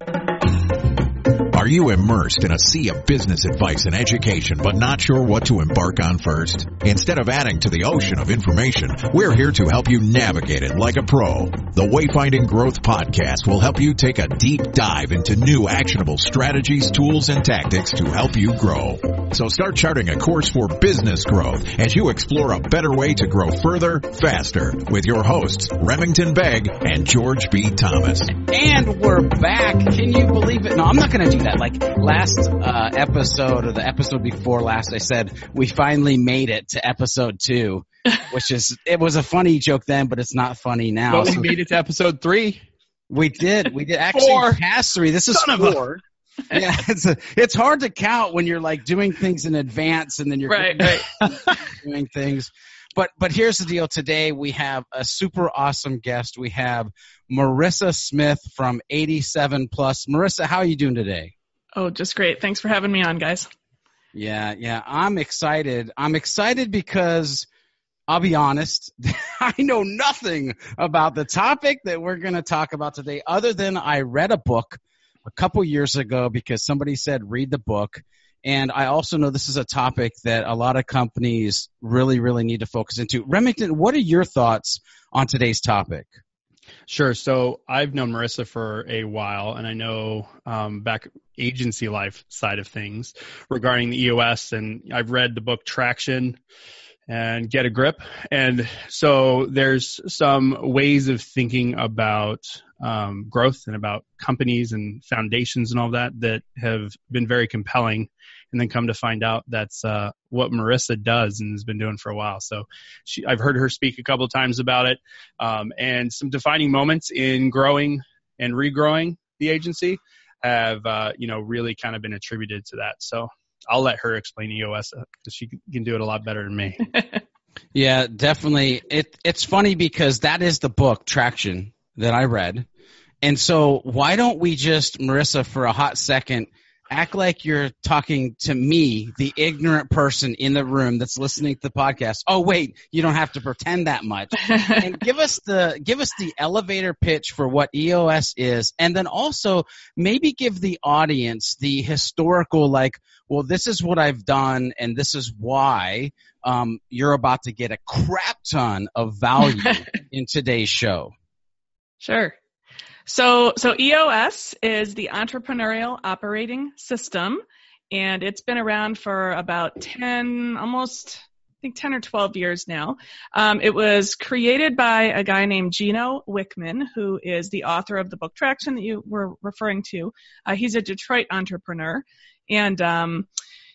you are you immersed in a sea of business advice and education, but not sure what to embark on first? Instead of adding to the ocean of information, we're here to help you navigate it like a pro. The Wayfinding Growth Podcast will help you take a deep dive into new actionable strategies, tools, and tactics to help you grow. So start charting a course for business growth as you explore a better way to grow further, faster with your hosts, Remington Begg and George B. Thomas. And we're back. Can you believe it? No, I'm not going to do that. Like last uh, episode or the episode before last, I said we finally made it to episode two, which is it was a funny joke then, but it's not funny now. But we made it to episode three. We did. We did actually Four. past three. This is Son of a- four. yeah, it's a, it's hard to count when you're like doing things in advance and then you're Right, right. doing things. But but here's the deal. Today we have a super awesome guest. We have Marissa Smith from 87 Plus. Marissa, how are you doing today? Oh, just great. Thanks for having me on, guys. Yeah, yeah, I'm excited. I'm excited because I'll be honest, I know nothing about the topic that we're going to talk about today other than I read a book a couple years ago because somebody said read the book. And I also know this is a topic that a lot of companies really, really need to focus into. Remington, what are your thoughts on today's topic? Sure. So I've known Marissa for a while, and I know um, back agency life side of things regarding the EOS, and I've read the book Traction and Get a Grip, and so there's some ways of thinking about um, growth and about companies and foundations and all that that have been very compelling. And then come to find out that's uh, what Marissa does and has been doing for a while. So she, I've heard her speak a couple of times about it, um, and some defining moments in growing and regrowing the agency have uh, you know really kind of been attributed to that. So I'll let her explain EOS because she can do it a lot better than me. Yeah, definitely. It it's funny because that is the book Traction that I read. And so why don't we just Marissa for a hot second act like you're talking to me, the ignorant person in the room that's listening to the podcast. Oh wait, you don't have to pretend that much. and give us the give us the elevator pitch for what EOS is and then also maybe give the audience the historical like well this is what I've done and this is why um, you're about to get a crap ton of value in today's show. Sure. So, so EOS is the Entrepreneurial Operating System, and it's been around for about 10, almost, I think 10 or 12 years now. Um, it was created by a guy named Gino Wickman, who is the author of the book Traction that you were referring to. Uh, he's a Detroit entrepreneur, and um,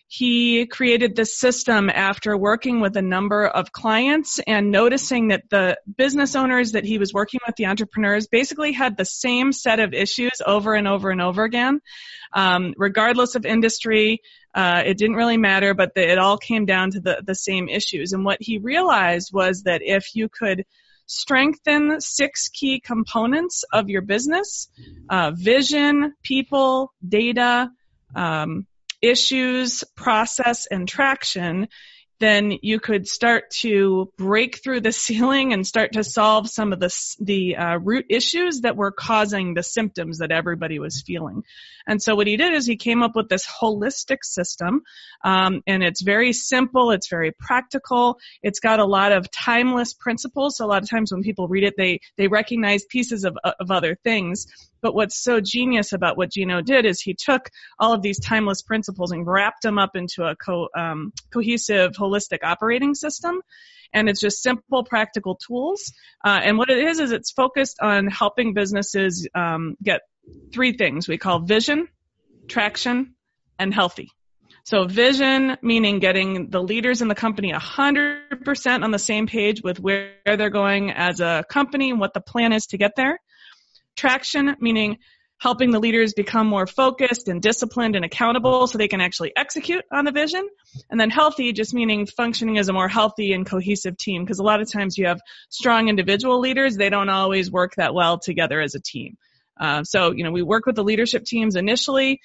he created this system after working with a number of clients and noticing that the business owners that he was working with, the entrepreneurs, basically had the same set of issues over and over and over again. Um, regardless of industry, uh, it didn't really matter, but the, it all came down to the, the same issues. And what he realized was that if you could strengthen six key components of your business uh, vision, people, data, um, issues, process, and traction, then you could start to break through the ceiling and start to solve some of the the uh, root issues that were causing the symptoms that everybody was feeling. And so what he did is he came up with this holistic system, um, and it's very simple. It's very practical. It's got a lot of timeless principles. So a lot of times when people read it, they they recognize pieces of of other things. But what's so genius about what Gino did is he took all of these timeless principles and wrapped them up into a co- um, cohesive, holistic operating system. And it's just simple, practical tools. Uh, and what it is is it's focused on helping businesses um, get three things we call vision, traction, and healthy. So vision meaning getting the leaders in the company 100% on the same page with where they're going as a company and what the plan is to get there. Traction meaning helping the leaders become more focused and disciplined and accountable so they can actually execute on the vision. And then healthy just meaning functioning as a more healthy and cohesive team because a lot of times you have strong individual leaders, they don't always work that well together as a team. Uh, so, you know, we work with the leadership teams initially.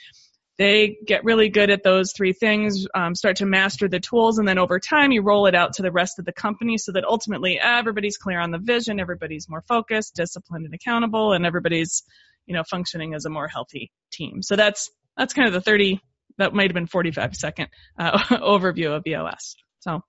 They get really good at those three things, um, start to master the tools, and then over time you roll it out to the rest of the company so that ultimately everybody's clear on the vision, everybody's more focused, disciplined, and accountable, and everybody's, you know, functioning as a more healthy team. So that's that's kind of the 30 that might have been 45 second uh, overview of EOS. So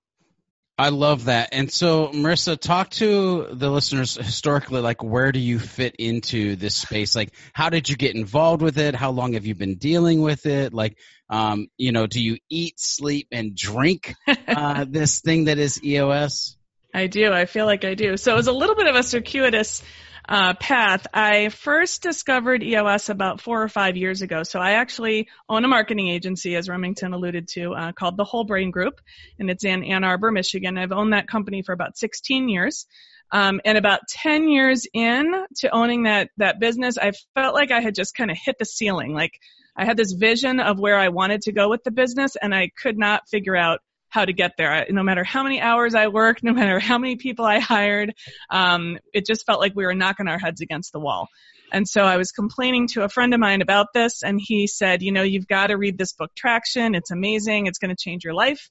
I love that. And so, Marissa, talk to the listeners historically, like where do you fit into this space? Like, how did you get involved with it? How long have you been dealing with it? Like, um, you know, do you eat, sleep, and drink uh, this thing that is EOS? I do. I feel like I do. So it was a little bit of a circuitous uh, path. I first discovered EOS about four or five years ago. So I actually own a marketing agency, as Remington alluded to, uh, called the Whole Brain Group, and it's in Ann Arbor, Michigan. I've owned that company for about 16 years. Um, and about 10 years in to owning that, that business, I felt like I had just kind of hit the ceiling. Like I had this vision of where I wanted to go with the business and I could not figure out how to get there. no matter how many hours I worked, no matter how many people I hired, um, it just felt like we were knocking our heads against the wall. And so I was complaining to a friend of mine about this, and he said, you know, you've got to read this book, Traction. It's amazing. It's going to change your life.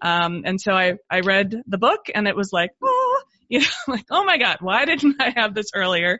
Um, and so I, I read the book, and it was like, oh, you know, like, oh my God, why didn't I have this earlier?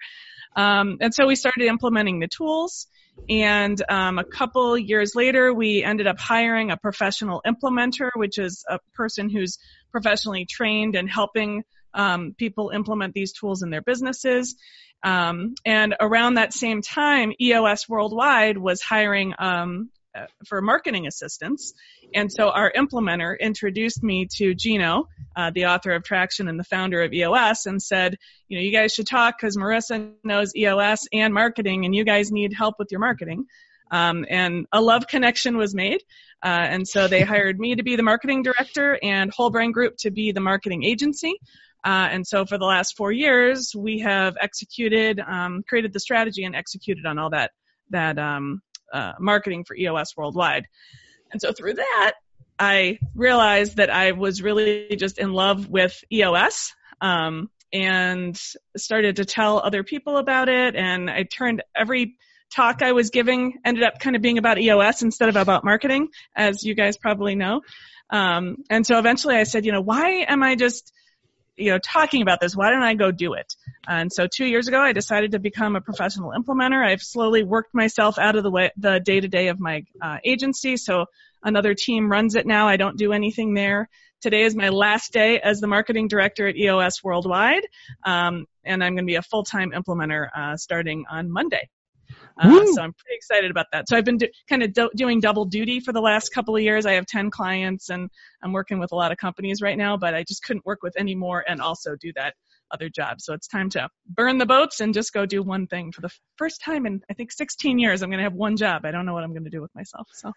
Um, and so we started implementing the tools. And um, a couple years later, we ended up hiring a professional implementer, which is a person who's professionally trained and helping um, people implement these tools in their businesses. Um, and around that same time, EOS Worldwide was hiring um, uh, for marketing assistance. And so our implementer introduced me to Gino, uh, the author of Traction and the founder of EOS, and said, you know, you guys should talk because Marissa knows EOS and marketing, and you guys need help with your marketing. Um, and a love connection was made. Uh, and so they hired me to be the marketing director and Whole Brain Group to be the marketing agency. Uh, and so for the last four years, we have executed, um, created the strategy and executed on all that that um, uh, marketing for EOS worldwide. And so through that, I realized that I was really just in love with EOS um, and started to tell other people about it. And I turned every talk I was giving ended up kind of being about EOS instead of about marketing, as you guys probably know. Um, and so eventually I said, you know, why am I just you know, talking about this. Why don't I go do it? And so two years ago, I decided to become a professional implementer. I've slowly worked myself out of the way, the day to day of my uh, agency. So another team runs it now. I don't do anything there. Today is my last day as the marketing director at EOS Worldwide, um, and I'm going to be a full time implementer uh, starting on Monday. Uh, so I'm pretty excited about that. So I've been do, kind of do, doing double duty for the last couple of years. I have 10 clients and I'm working with a lot of companies right now, but I just couldn't work with any more and also do that other job. So it's time to burn the boats and just go do one thing for the first time in I think 16 years. I'm going to have one job. I don't know what I'm going to do with myself. So.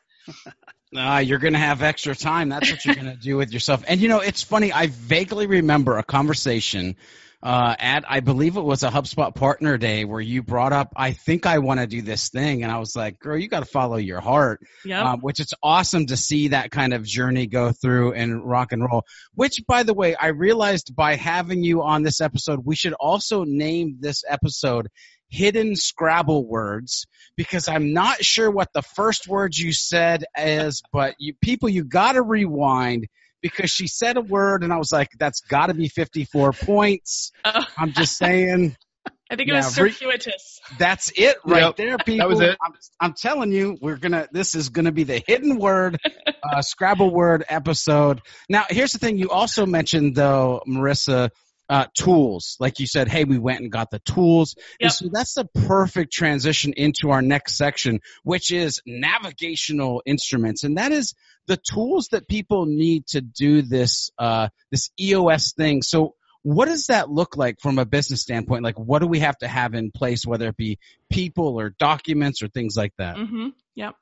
Uh, you're going to have extra time. That's what you're going to do with yourself. And you know, it's funny. I vaguely remember a conversation uh, at I believe it was a HubSpot Partner Day where you brought up, I think I want to do this thing, and I was like, girl, you got to follow your heart. Yeah. Um, which it's awesome to see that kind of journey go through and rock and roll. Which, by the way, I realized by having you on this episode, we should also name this episode hidden Scrabble words because I'm not sure what the first words you said is, but you people you got to rewind because she said a word and I was like, that's got to be 54 points. Oh. I'm just saying. I think it yeah, was circuitous. Re- that's it right yep, there, people. That was it. I'm, I'm, telling you, we're gonna. This is gonna be the hidden word, uh, Scrabble word episode. Now, here's the thing. You also mentioned though, Marissa, uh, tools. Like you said, hey, we went and got the tools. Yep. And so that's the perfect transition into our next section, which is navigational instruments. And that is the tools that people need to do this, uh, this EOS thing. So what does that look like from a business standpoint? Like, what do we have to have in place, whether it be people or documents or things like that? Mm-hmm. Yep.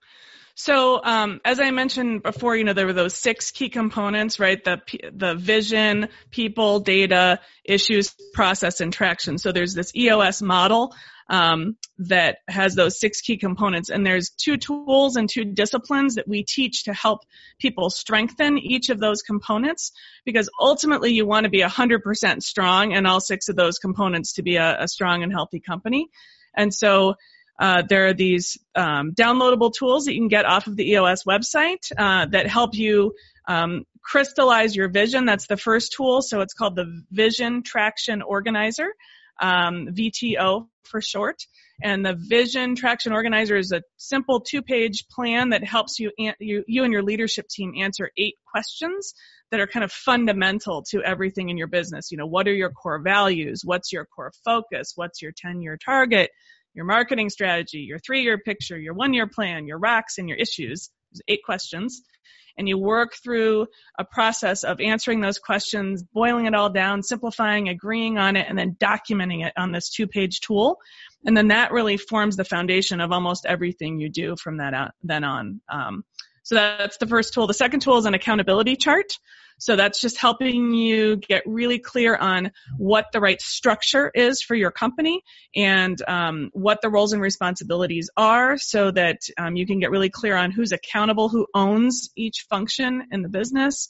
So, um, as I mentioned before, you know, there were those six key components, right? The, the vision, people, data, issues, process, and traction. So there's this EOS model, um, that has those six key components. And there's two tools and two disciplines that we teach to help people strengthen each of those components because ultimately you want to be 100% strong in all six of those components to be a, a strong and healthy company. And so uh, there are these um, downloadable tools that you can get off of the EOS website uh, that help you um, crystallize your vision. That's the first tool. So it's called the Vision Traction Organizer, um, VTO for short. And the Vision Traction Organizer is a simple two-page plan that helps you, you, you and your leadership team answer eight questions that are kind of fundamental to everything in your business. You know, what are your core values? What's your core focus? What's your 10-year target? Your marketing strategy, your three-year picture, your one-year plan, your rocks and your issues. There's eight questions and you work through a process of answering those questions, boiling it all down, simplifying, agreeing on it, and then documenting it on this two page tool. And then that really forms the foundation of almost everything you do from that on, then on. Um, so that's the first tool. The second tool is an accountability chart. So that's just helping you get really clear on what the right structure is for your company and um, what the roles and responsibilities are so that um, you can get really clear on who's accountable, who owns each function in the business,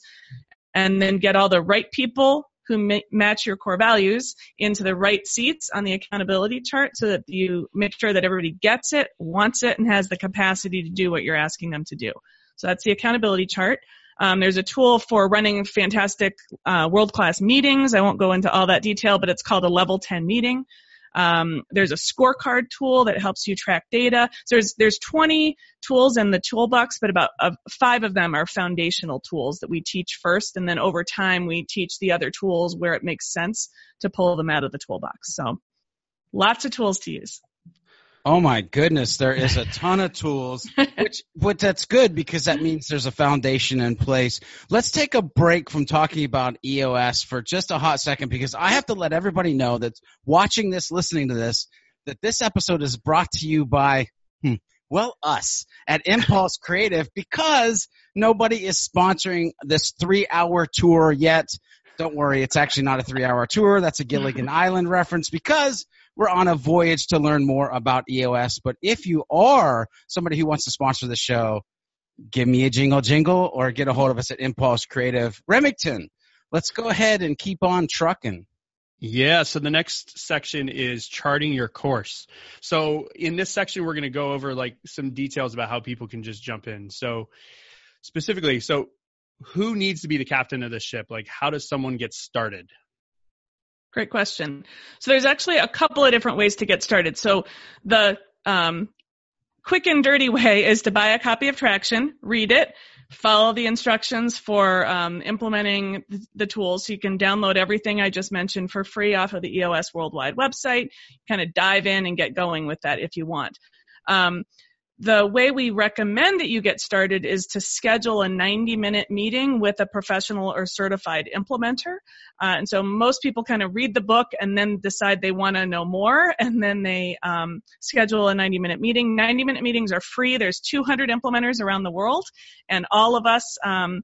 and then get all the right people who ma- match your core values into the right seats on the accountability chart so that you make sure that everybody gets it, wants it, and has the capacity to do what you're asking them to do. So that's the accountability chart. Um, there's a tool for running fantastic uh, world-class meetings. I won't go into all that detail, but it's called a level 10 meeting. Um, there's a scorecard tool that helps you track data. So there's there's 20 tools in the toolbox, but about uh, five of them are foundational tools that we teach first, and then over time we teach the other tools where it makes sense to pull them out of the toolbox. So lots of tools to use. Oh my goodness, there is a ton of tools, which but that's good because that means there's a foundation in place. Let's take a break from talking about EOS for just a hot second because I have to let everybody know that's watching this, listening to this, that this episode is brought to you by hmm, well us at Impulse Creative because nobody is sponsoring this 3-hour tour yet. Don't worry, it's actually not a 3-hour tour. That's a Gilligan Island reference because we're on a voyage to learn more about EOS. But if you are somebody who wants to sponsor the show, give me a jingle jingle or get a hold of us at Impulse Creative. Remington, let's go ahead and keep on trucking. Yeah, so the next section is charting your course. So in this section, we're going to go over like some details about how people can just jump in. So specifically, so who needs to be the captain of the ship? Like, how does someone get started? Great question. So there's actually a couple of different ways to get started. So the um, quick and dirty way is to buy a copy of Traction, read it, follow the instructions for um, implementing the tools. So you can download everything I just mentioned for free off of the EOS Worldwide website. Kind of dive in and get going with that if you want. Um, the way we recommend that you get started is to schedule a 90 minute meeting with a professional or certified implementer. Uh, and so most people kind of read the book and then decide they want to know more and then they um, schedule a 90 minute meeting. 90 minute meetings are free. There's 200 implementers around the world and all of us um,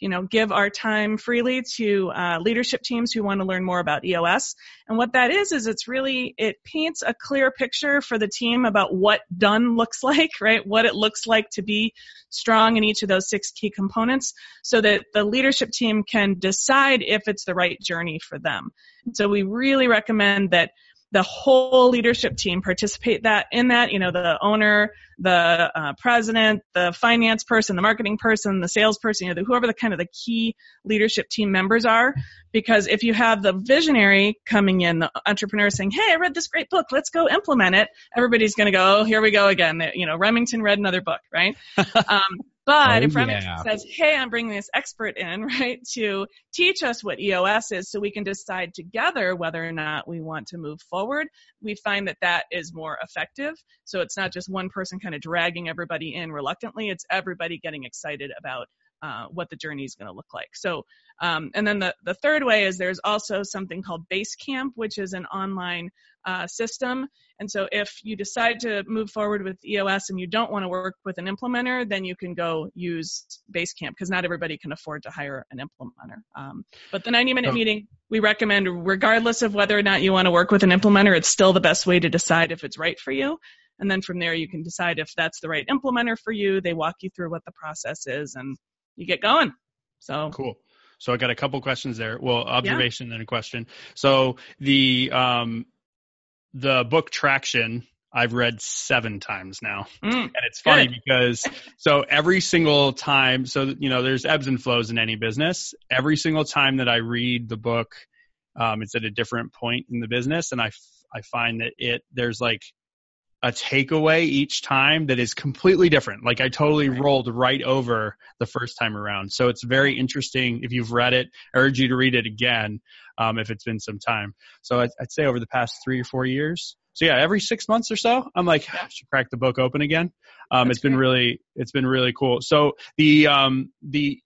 you know, give our time freely to uh, leadership teams who want to learn more about EOS. And what that is, is it's really, it paints a clear picture for the team about what done looks like, right? What it looks like to be strong in each of those six key components so that the leadership team can decide if it's the right journey for them. So we really recommend that the whole leadership team participate that in that you know the owner the uh, president the finance person the marketing person the salesperson you know the, whoever the kind of the key leadership team members are. Because if you have the visionary coming in the entrepreneur saying hey i read this great book. Let's go implement it everybody's going to go oh, here we go again. You know remington read another book right? Um, but oh, if Remington yeah. says, hey, I'm bringing this expert in, right, to teach us what EOS is so we can decide together whether or not we want to move forward, we find that that is more effective. So it's not just one person kind of dragging everybody in reluctantly, it's everybody getting excited about uh, what the journey is going to look like. So, um, and then the, the third way is there's also something called Basecamp, which is an online uh, system. And so if you decide to move forward with EOS and you don't want to work with an implementer, then you can go use Basecamp because not everybody can afford to hire an implementer. Um, but the 90 minute oh. meeting, we recommend regardless of whether or not you want to work with an implementer, it's still the best way to decide if it's right for you. And then from there, you can decide if that's the right implementer for you. They walk you through what the process is and you get going. So cool. So I got a couple questions there. Well, observation yeah. and a question. So the um, the book Traction I've read seven times now, mm, and it's funny good. because so every single time, so you know, there's ebbs and flows in any business. Every single time that I read the book, um, it's at a different point in the business, and I I find that it there's like a takeaway each time that is completely different. Like I totally Right. rolled right over the first time around. So it's very interesting. If you've read it, I urge you to read it again um, if it's been some time. So I'd, I'd say over the past three or four years. So yeah, every six months or so, I'm like, I should crack the book open again. Um, it's been really, it's been really cool. So the um, the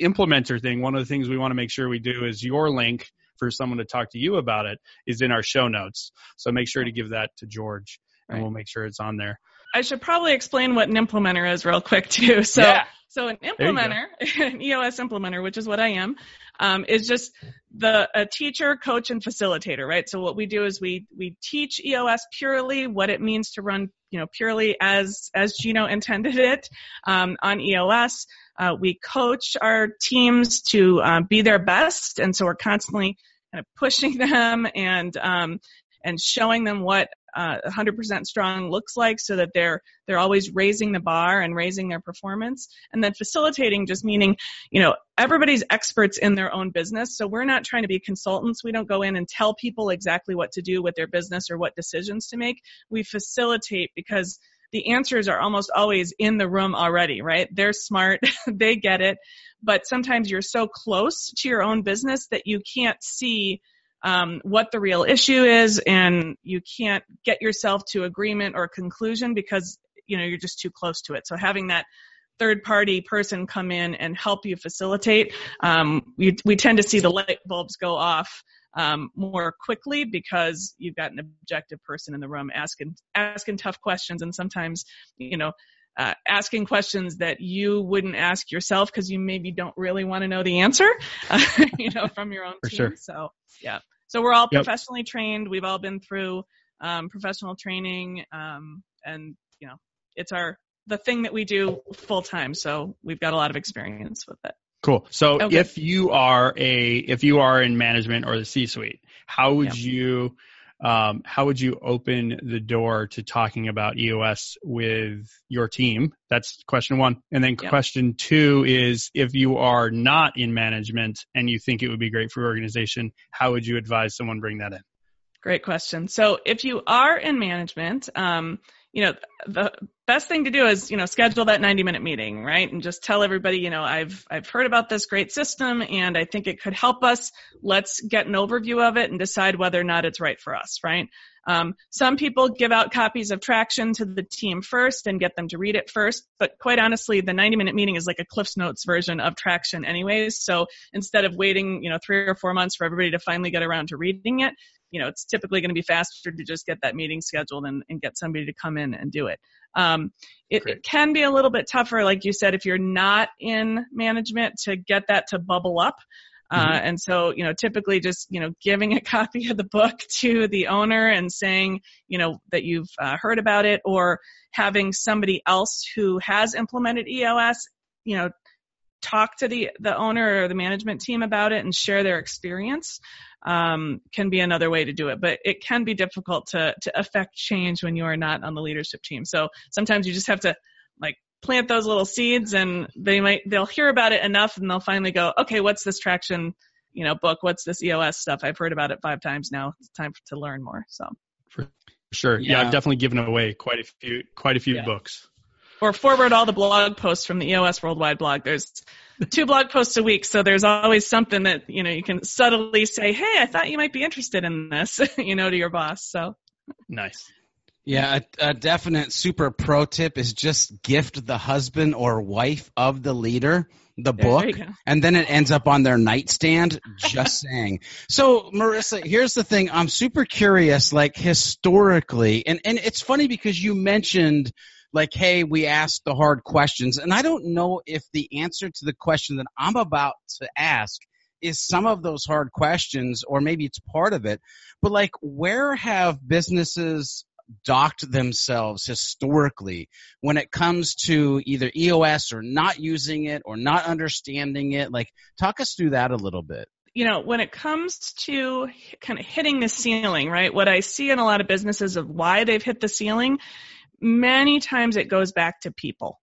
implementer thing, one of the things we want to make sure we do is your link for someone to talk to you about it is in our show notes. So make sure to give that to George and Right. we'll make sure it's on there. I should probably explain what an implementer is real quick too. So, Yeah. so an implementer, an EOS implementer, which is what I am, um, is just the a teacher, coach, and facilitator, right? So what we do is we we teach EOS purely what it means to run, you know, purely as as Gino intended it um, on EOS. Uh, we coach our teams to uh, be their best, and so we're constantly kind of pushing them and um, and showing them what uh, 100% strong looks like, so that they're they're always raising the bar and raising their performance. And then facilitating just meaning, you know, everybody's experts in their own business, so we're not trying to be consultants. We don't go in and tell people exactly what to do with their business or what decisions to make. We facilitate because the answers are almost always in the room already, right? They're smart, they get it, but sometimes you're so close to your own business that you can't see um, what the real issue is, and you can't get yourself to agreement or conclusion because you know you're just too close to it. So having that third party person come in and help you facilitate, um, we we tend to see the light bulbs go off um, more quickly because you've got an objective person in the room asking asking tough questions and sometimes you know uh, asking questions that you wouldn't ask yourself because you maybe don't really want to know the answer uh, you know from your own For team sure. so yeah so we're all Yep. professionally trained we've all been through um, professional training um, and you know it's our the thing that we do full time so we've got a lot of experience with it Cool. So Okay. if you are a if you are in management or the C-suite, how would you um, how would you open the door to talking about EOS with your team? That's question one. And then Yep. question two is if you are not in management and you think it would be great for your organization, how would you advise someone bring that in? Great question. So if you are in management, um, you know, the best thing to do is, you know, schedule that 90 minute meeting, right? And just tell everybody, you know, I've, I've heard about this great system and I think it could help us. Let's get an overview of it and decide whether or not it's right for us, right? Um, some people give out copies of Traction to the team first and get them to read it first, but quite honestly, the 90 minute meeting is like a Cliff's Notes version of Traction anyways. So instead of waiting, you know, three or four months for everybody to finally get around to reading it, you know, it's typically going to be faster to just get that meeting scheduled and, and get somebody to come in and do it. Um, it, it can be a little bit tougher, like you said, if you're not in management to get that to bubble up. Uh, Mhm. and so, you know, typically just, you know, giving a copy of the book to the owner and saying, you know, that you've uh, heard about it or having somebody else who has implemented EOS, you know, talk to the, the owner or the management team about it and share their experience um, can be another way to do it. But it can be difficult to to affect change when you are not on the leadership team. So sometimes you just have to like plant those little seeds, and they might they'll hear about it enough, and they'll finally go, okay, what's this traction, you know, book? What's this EOS stuff? I've heard about it five times now. It's time to learn more. So For Sure. Yeah, Yeah. I've definitely given away quite a few quite a few Yeah. books. Or forward all the blog posts from the EOS Worldwide blog. There's two blog posts a week, so there's always something that you know you can subtly say, "Hey, I thought you might be interested in this," you know, to your boss. So Nice. Yeah, a, a definite super pro tip is just gift the husband or wife of the leader the there book, and then it ends up on their nightstand. Just saying. So, Marissa, here's the thing. I'm super curious, like historically, and and it's funny because you mentioned. Like, hey, we asked the hard questions, and I don't know if the answer to the question that I'm about to ask is some of those hard questions, or maybe it's part of it. But like, where have businesses docked themselves historically when it comes to either EOS or not using it or not understanding it? Like, talk us through that a little bit. you know, when it comes to kind of hitting the ceiling, right? What I see in a lot of businesses of why they've hit the ceiling, many times it goes back to people.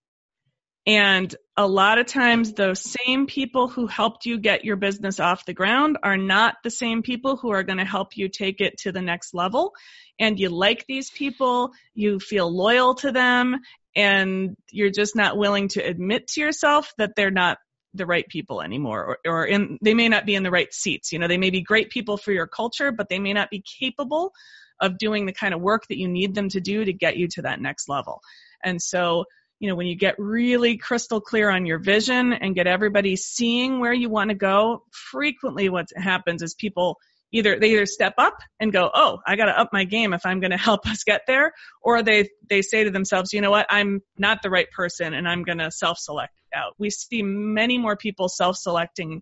And a lot of times those same people who helped you get your business off the ground are not the same people who are going to help you take it to the next level. and you like these people, you feel loyal to them, and you're just not willing to admit to yourself that they're not the right people anymore or, or in, they may not be in the right seats. You know, they may be great people for your culture, but they may not be capable of doing the kind of work that you need them to do to get you to that next level. And so, you know, when you get really crystal clear on your vision and get everybody seeing where you want to go, frequently what happens is people either they either step up and go, "Oh, I got to up my game if I'm going to help us get there," or they they say to themselves, "You know what? I'm not the right person and I'm going to self-select out." We see many more people self-selecting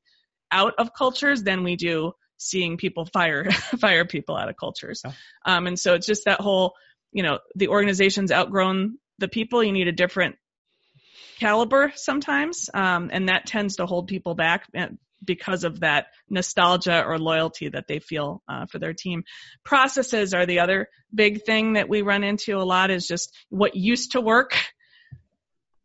out of cultures than we do seeing people fire fire people out of cultures. Um, and so it's just that whole, you know, the organization's outgrown the people. You need a different caliber sometimes, um, and that tends to hold people back because of that nostalgia or loyalty that they feel uh, for their team. Processes are the other big thing that we run into a lot is just what used to work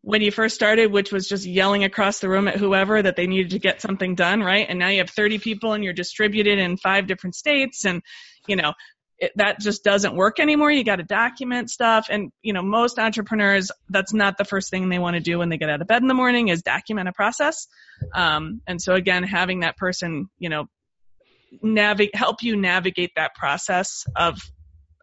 when you first started, which was just yelling across the room at whoever that they needed to get something done, right? And now you have 30 people and you're distributed in five different states and, you know, it, that just doesn't work anymore. You got to document stuff. And, you know, most entrepreneurs, that's not the first thing they want to do when they get out of bed in the morning is document a process. Um, and so again, having that person, you know, navigate, help you navigate that process of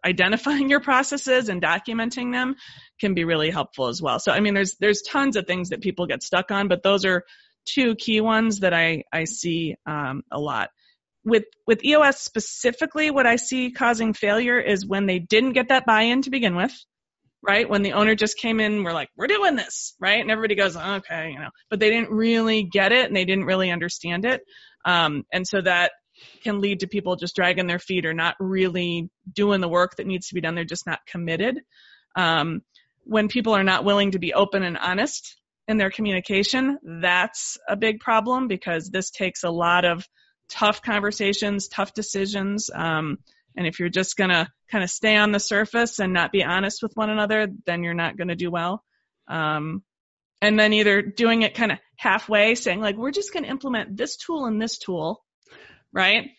identifying your processes and documenting them can be really helpful as well. So, I mean, there's, there's tons of things that people get stuck on, but those are two key ones that I, I see, um, a lot with with EOS specifically, what I see causing failure is when they didn't get that buy-in to begin with, right? When the owner just came in, we're like, we're doing this, right? And everybody goes, okay, you know, but they didn't really get it and they didn't really understand it, um, and so that can lead to people just dragging their feet or not really doing the work that needs to be done. They're just not committed. Um, when people are not willing to be open and honest in their communication, that's a big problem because this takes a lot of tough conversations, tough decisions. Um, and if you're just going to kind of stay on the surface and not be honest with one another, then you're not going to do well. Um, and then either doing it kind of halfway, saying like, we're just going to implement this tool and this tool, right?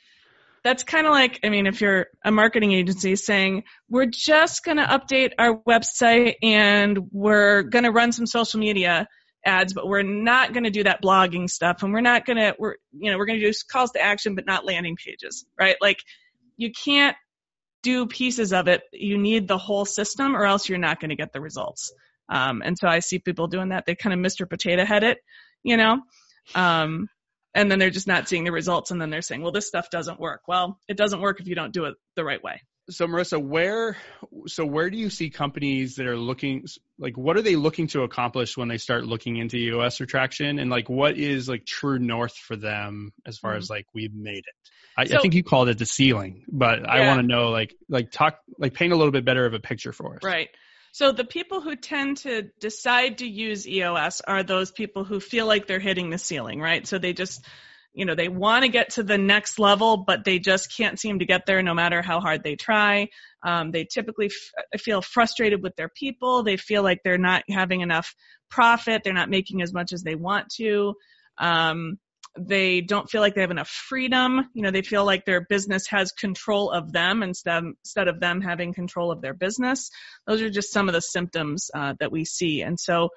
That's kind of like, I mean, if you're a marketing agency saying, we're just going to update our website and we're going to run some social media ads, but we're not going to do that blogging stuff, and we're not going to we're you know we're going to do calls to action, but not landing pages, right? Like you can't do pieces of it. You need the whole system, or else you're not going to get the results. Um, and so I see people doing that. They kind of Mr. Potato Head it, you know. Um, and then they're just not seeing the results and then they're saying well this stuff doesn't work well it doesn't work if you don't do it the right way so marissa where so where do you see companies that are looking like what are they looking to accomplish when they start looking into EOS or traction and like what is like true north for them as far mm-hmm. as like we've made it? I, so, I, think you called it the ceiling but yeah. i want to know like like talk like paint a little bit better of a picture for us. Right. So the people who tend to decide to use EOS are those people who feel like they're hitting the ceiling right? So they just you know they want to get to the next level but they just can't seem to get there no matter how hard they try. Um, they typically f- feel frustrated with their people. They feel like they're not having enough profit. They're not making as much as they want to. Um, they don't feel like they have enough freedom. You know they feel like their business has control of them instead instead of them having control of their business. Those are just some of the symptoms uh, that we see. And so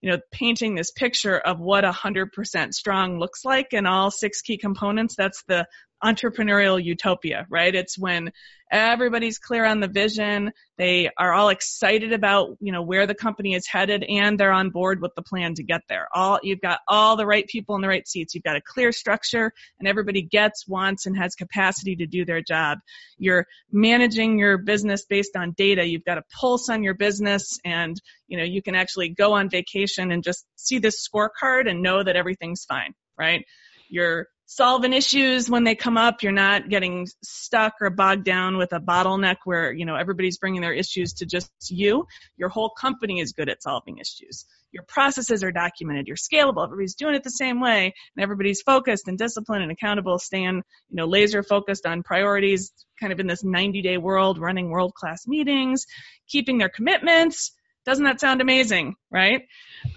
you know, painting this picture of what a hundred percent strong looks like and all six key components. That's the entrepreneurial utopia, right? It's when everybody's clear on the vision, they are all excited about, you know, where the company is headed and they're on board with the plan to get there. All you've got all the right people in the right seats. You've got a clear structure and everybody gets, wants and has capacity to do their job. You're managing your business based on data. You've got a pulse on your business and, you know, you can actually go on vacation and just see this scorecard and know that everything's fine, right? You're solving issues when they come up. You're not getting stuck or bogged down with a bottleneck where, you know, everybody's bringing their issues to just you. Your whole company is good at solving issues. Your processes are documented. You're scalable. Everybody's doing it the same way and everybody's focused and disciplined and accountable, staying, you know, laser focused on priorities, kind of in this 90 day world, running world class meetings, keeping their commitments. Doesn't that sound amazing, right?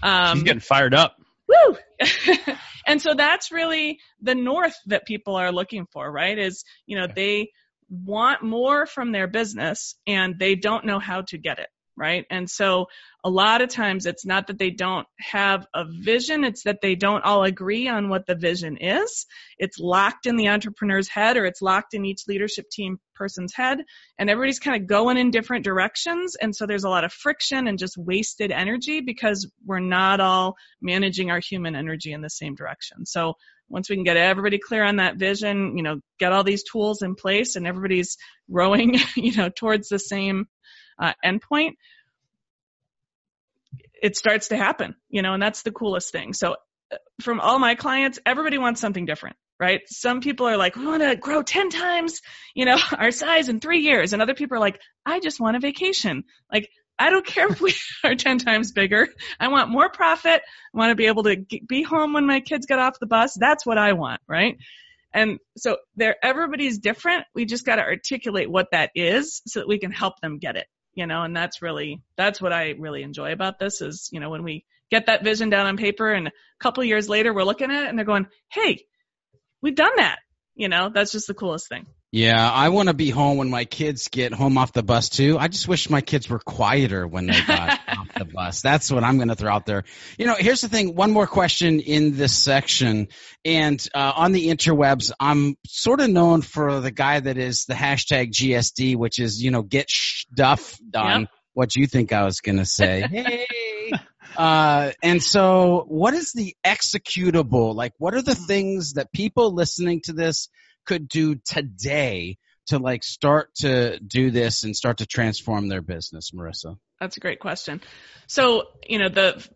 Um, She's getting fired up. Woo! and so that's really the north that people are looking for, right? Is, you know, they want more from their business and they don't know how to get it right? And so a lot of times it's not that they don't have a vision, it's that they don't all agree on what the vision is. It's locked in the entrepreneur's head or it's locked in each leadership team person's head and everybody's kind of going in different directions and so there's a lot of friction and just wasted energy because we're not all managing our human energy in the same direction. So once we can get everybody clear on that vision, you know, get all these tools in place and everybody's rowing, you know, towards the same uh, endpoint, it starts to happen, you know, and that's the coolest thing. So uh, from all my clients, everybody wants something different, right? Some people are like, we want to grow 10 times, you know, our size in three years. And other people are like, I just want a vacation. Like, I don't care if we are 10 times bigger. I want more profit. I want to be able to be home when my kids get off the bus. That's what I want, right? And so there, everybody's different. We just got to articulate what that is so that we can help them get it you know, and that's really, that's what I really enjoy about this is, you know, when we get that vision down on paper and a couple years later we're looking at it and they're going, Hey, we've done that. You know, that's just the coolest thing. Yeah, I want to be home when my kids get home off the bus too. I just wish my kids were quieter when they got off the bus. That's what I'm going to throw out there. You know, here's the thing. One more question in this section, and uh, on the interwebs, I'm sort of known for the guy that is the hashtag GSD, which is you know get stuff done. Yep. What you think I was going to say? hey. Uh, and so, what is the executable? Like, what are the things that people listening to this could do today to like start to do this and start to transform their business, Marissa? That's a great question. So, you know, the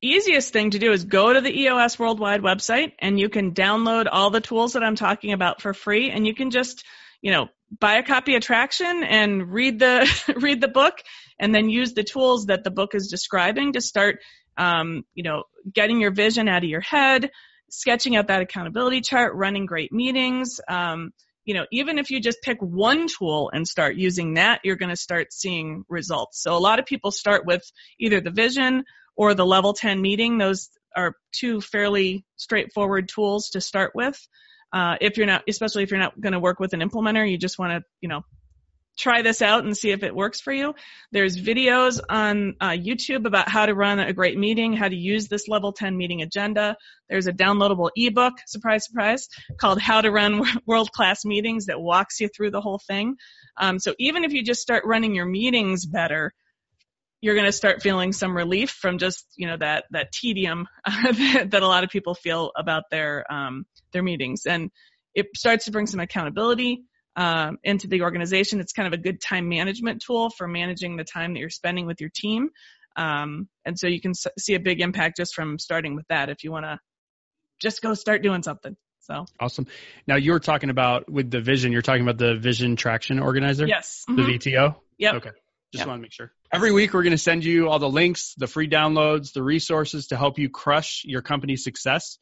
easiest thing to do is go to the EOS Worldwide website and you can download all the tools that I'm talking about for free and you can just, you know, buy a copy of Traction and read the read the book and then use the tools that the book is describing to start um, you know, getting your vision out of your head, sketching out that accountability chart, running great meetings. Um, you know, even if you just pick one tool and start using that, you're going to start seeing results. So a lot of people start with either the vision or the level 10 meeting. Those are two fairly straightforward tools to start with. Uh, if you're not, especially if you're not going to work with an implementer, you just want to, you know, try this out and see if it works for you. There's videos on uh, YouTube about how to run a great meeting, how to use this level 10 meeting agenda. There's a downloadable ebook, surprise, surprise, called How to Run World Class Meetings that walks you through the whole thing. Um, so even if you just start running your meetings better, you're going to start feeling some relief from just you know that that tedium that, that a lot of people feel about their um, their meetings, and it starts to bring some accountability um, into the organization. It's kind of a good time management tool for managing the time that you're spending with your team. Um, and so you can s- see a big impact just from starting with that if you want to just go start doing something. So awesome. Now you were talking about with the vision, you're talking about the vision traction organizer? Yes. Mm-hmm. The VTO? Yep. Okay. Just yep. want to make sure. Every week, we're going to send you all the links, the free downloads, the resources to help you crush your company's success.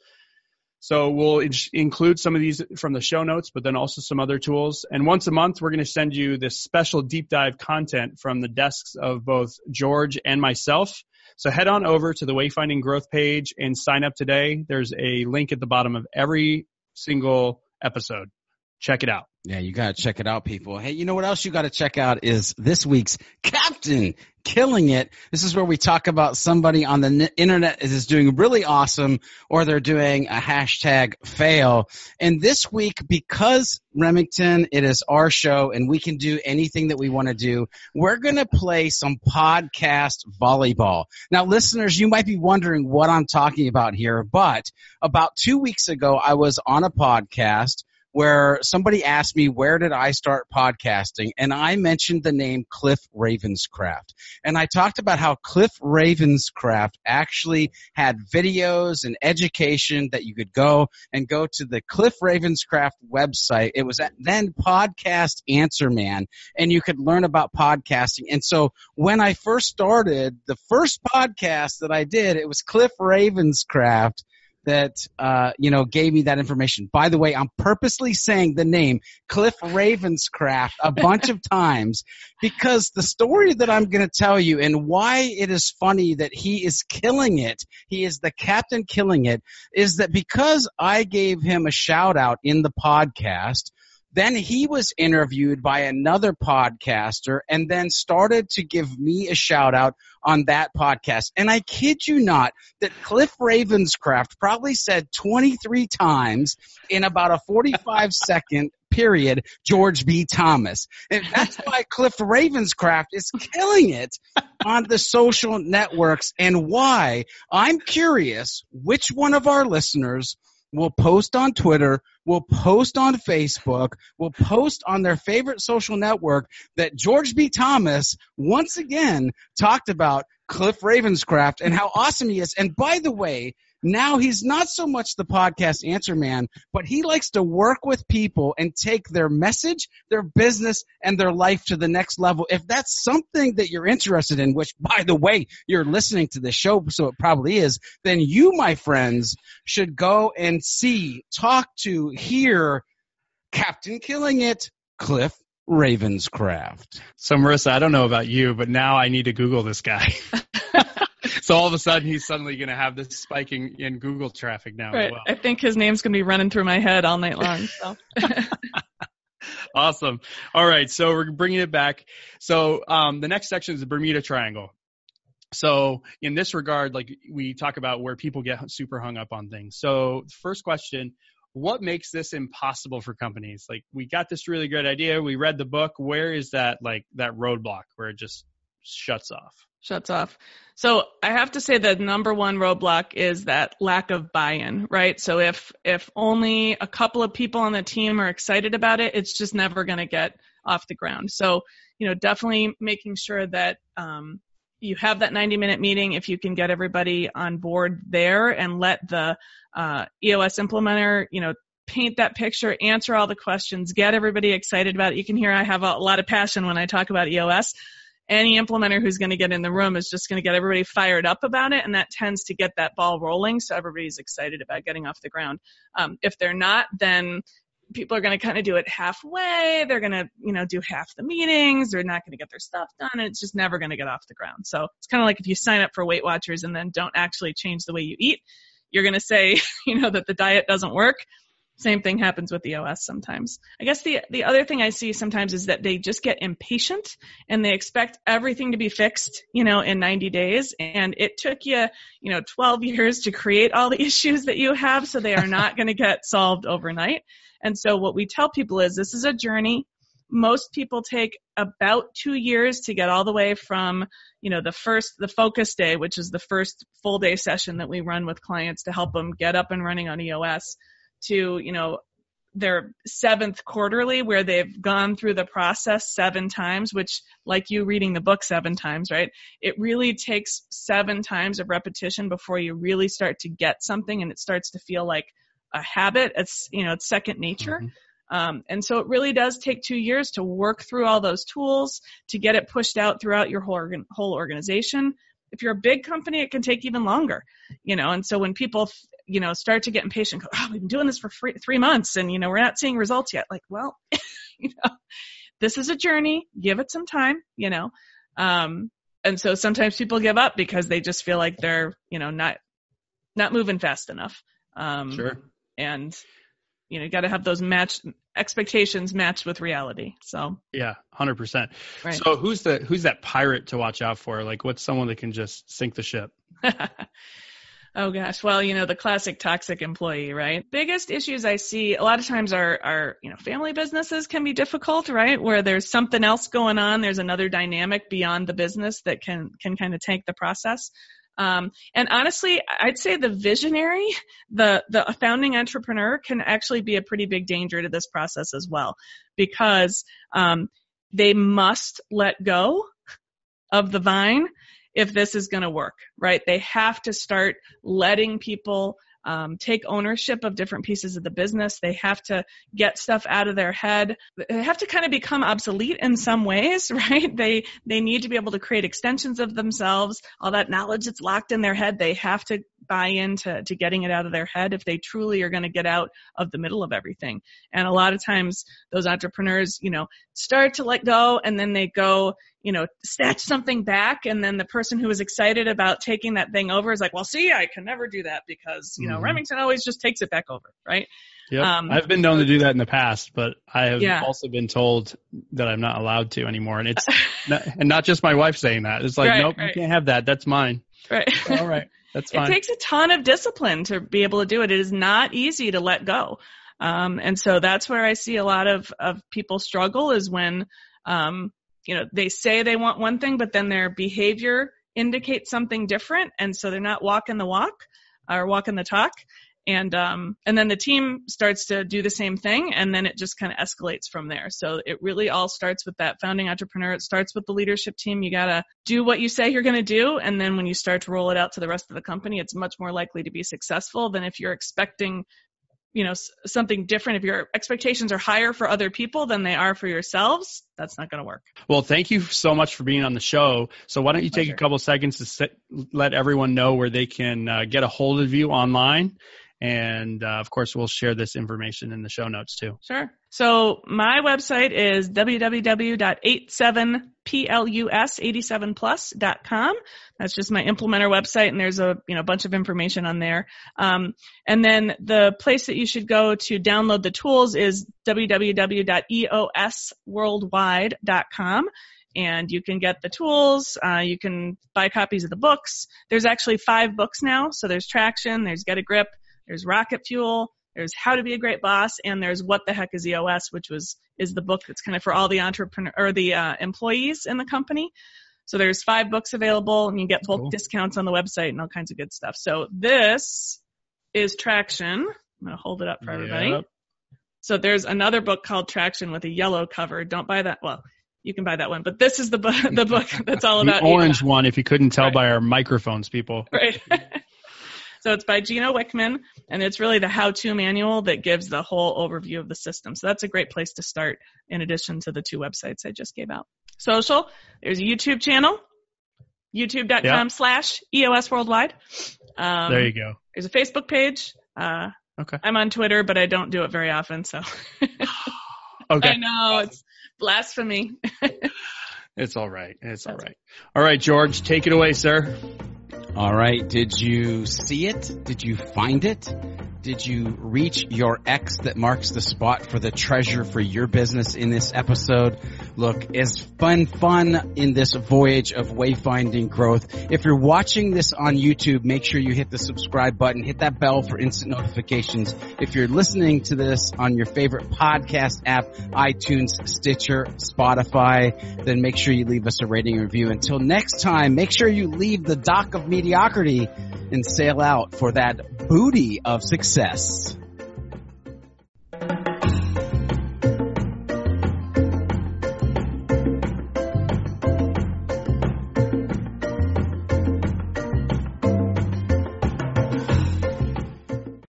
So we'll in- include some of these from the show notes, but then also some other tools. And once a month, we're going to send you this special deep dive content from the desks of both George and myself. So head on over to the Wayfinding Growth page and sign up today. There's a link at the bottom of every single episode. Check it out. Yeah, you got to check it out, people. Hey, you know what else you got to check out is this week's Captain Killing It. This is where we talk about somebody on the internet is doing really awesome or they're doing a hashtag fail. And this week, because Remington, it is our show and we can do anything that we want to do, we're going to play some podcast volleyball. Now, listeners, you might be wondering what I'm talking about here, but about two weeks ago, I was on a podcast where somebody asked me where did I start podcasting and I mentioned the name Cliff Ravenscraft. And I talked about how Cliff Ravenscraft actually had videos and education that you could go and go to the Cliff Ravenscraft website. It was then Podcast Answer Man and you could learn about podcasting. And so when I first started, the first podcast that I did, it was Cliff Ravenscraft that uh, you know gave me that information. By the way, I'm purposely saying the name Cliff Ravenscraft a bunch of times because the story that I'm going to tell you and why it is funny that he is killing it, he is the captain killing it, is that because I gave him a shout out in the podcast Then he was interviewed by another podcaster and then started to give me a shout out on that podcast. And I kid you not that Cliff Ravenscraft probably said 23 times in about a 45 second period George B. Thomas. And that's why Cliff Ravenscraft is killing it on the social networks and why I'm curious which one of our listeners will post on Twitter, will post on Facebook, will post on their favorite social network that George B. Thomas once again talked about Cliff Ravenscraft and how awesome he is. And by the way, now he's not so much the podcast answer man, but he likes to work with people and take their message, their business, and their life to the next level. If that's something that you're interested in, which by the way, you're listening to the show, so it probably is, then you, my friends, should go and see, talk to, hear Captain Killing It, Cliff Ravenscraft. So Marissa, I don't know about you, but now I need to Google this guy. so all of a sudden he's suddenly going to have this spiking in Google traffic now. Right. Well. I think his name's going to be running through my head all night long. So. awesome. All right. So we're bringing it back. So um, the next section is the Bermuda Triangle. So in this regard, like we talk about where people get super hung up on things. So first question, what makes this impossible for companies? Like we got this really great idea, we read the book. Where is that like that roadblock where it just shuts off? Shuts off. So I have to say the number one roadblock is that lack of buy-in, right? So if if only a couple of people on the team are excited about it, it's just never going to get off the ground. So you know, definitely making sure that um, you have that 90 minute meeting if you can get everybody on board there and let the uh, EOS implementer, you know, paint that picture, answer all the questions, get everybody excited about it. You can hear I have a lot of passion when I talk about EOS. Any implementer who's going to get in the room is just going to get everybody fired up about it, and that tends to get that ball rolling so everybody's excited about getting off the ground. Um, if they're not, then people are going to kind of do it halfway. They're going to, you know, do half the meetings. They're not going to get their stuff done. And it's just never going to get off the ground. So it's kind of like if you sign up for Weight Watchers and then don't actually change the way you eat, you're going to say, you know, that the diet doesn't work. Same thing happens with the EOS sometimes. I guess the the other thing I see sometimes is that they just get impatient and they expect everything to be fixed, you know, in 90 days. And it took you, you know, 12 years to create all the issues that you have, so they are not going to get solved overnight. And so what we tell people is this is a journey. Most people take about two years to get all the way from, you know, the first, the focus day, which is the first full day session that we run with clients to help them get up and running on EOS to, you know, their seventh quarterly where they've gone through the process seven times, which like you reading the book seven times, right? It really takes seven times of repetition before you really start to get something and it starts to feel like a habit. It's, you know, it's second nature. Mm-hmm. Um, and so it really does take two years to work through all those tools to get it pushed out throughout your whole, organ- whole organization. If you're a big company, it can take even longer, you know. And so when people, you know, start to get impatient, go, "Oh, we've been doing this for free, three months, and you know, we're not seeing results yet." Like, well, you know, this is a journey. Give it some time, you know. Um, and so sometimes people give up because they just feel like they're, you know, not not moving fast enough. Um, sure and you know you got to have those match expectations matched with reality so. Yeah 100% so who's the who's that pirate to watch out for? Like what's someone that can just sink the ship? Oh gosh. Well you know the classic toxic employee right? Biggest issues i see a lot of times are are you know family businesses can be difficult right? Where there's something else going on there's another dynamic beyond the business that can can kind of tank the process um, and honestly, I'd say the visionary, the the founding entrepreneur, can actually be a pretty big danger to this process as well, because um, they must let go of the vine if this is going to work, right? They have to start letting people um, take ownership of different pieces of the business. They have to get stuff out of their head. They have to kind of become obsolete in some ways, right? They they need to be able to create extensions of themselves. All that knowledge that's locked in their head, they have to buy into to getting it out of their head if they truly are going to get out of the middle of everything. And a lot of times those entrepreneurs, you know, start to let go and then they go, you know, snatch something back and then the person who was excited about taking that thing over is like, well, see, I can never do that because, you know, mm-hmm. Remington always just takes it back over, right? Yep. Um, I've been known to do that in the past, but I have Yeah. also been told that I'm not allowed to anymore. And it's not, and not just my wife saying that. It's like, Right, nope, right. you can't have that. That's mine. right. All right, that's it takes a ton of discipline to be able to do it. It is not easy to let go. Um, and so that's where I see a lot of, of people struggle is when, um, you know, they say they want one thing, but then their behavior indicates something different. And so they're not walking the walk or walking the talk. And, um, and then the team starts to do the same thing and then it just kind of escalates from there. So it really all starts with that founding entrepreneur. It starts with the leadership team. You gotta do what you say you're gonna do. And then when you start to roll it out to the rest of the company, it's much more likely to be successful than if you're expecting you know something different if your expectations are higher for other people than they are for yourselves that's not going to work Well, thank you so much for being on the show. So why don't you take a Pleasure. couple seconds to sit, let everyone know where they can uh, get a hold of you online. And uh, of course, we'll share this information in the show notes too. Sure. So my website is www.87plus87plus.com. That's just my implementer website, and there's a you know bunch of information on there. Um, and then the place that you should go to download the tools is www.eosworldwide.com. And you can get the tools. Uh, you can buy copies of the books. There's actually five books now. So there's Traction, there's Get a Grip, there's Rocket Fuel, there's How to Be a Great Boss, and there's What the Heck is EOS, which was is the book that's kind of for all the entrepreneur or the uh, employees in the company. So there's five books available, and you get bulk Cool. discounts on the website and all kinds of good stuff. So this is Traction. I'm gonna hold it up for everybody. Yep. So there's another book called Traction with a yellow cover. Don't buy that. Well, you can buy that one, but this is the book the book that's all about The orange one, if you couldn't tell Right. by our microphones, people. right? so it's by Gino Wickman, and it's really the how-to manual that gives the whole overview of the system. So that's a great place to start, in addition to the two websites I just gave out. Social, there's a YouTube channel, youtube.com Yeah. slash EOS Worldwide. Um, there you go. There's a Facebook page. Uh, Okay. I'm on Twitter, but I don't do it very often, so Okay. I know it's blasphemy. It's all right. It's all right. All right, George, take it away, sir. All right. Did you see it? Did you find it? Did you reach your X that marks the spot for the treasure for your business in this episode? Look, it's fun, fun in this voyage of wayfinding growth. If you're watching this on YouTube, make sure you hit the subscribe button, hit that bell for instant notifications. If you're listening to this on your favorite podcast app, iTunes, Stitcher, Spotify, then make sure you leave us a rating review. Until next time, make sure you leave the dock of mediocrity and sail out for that booty of success.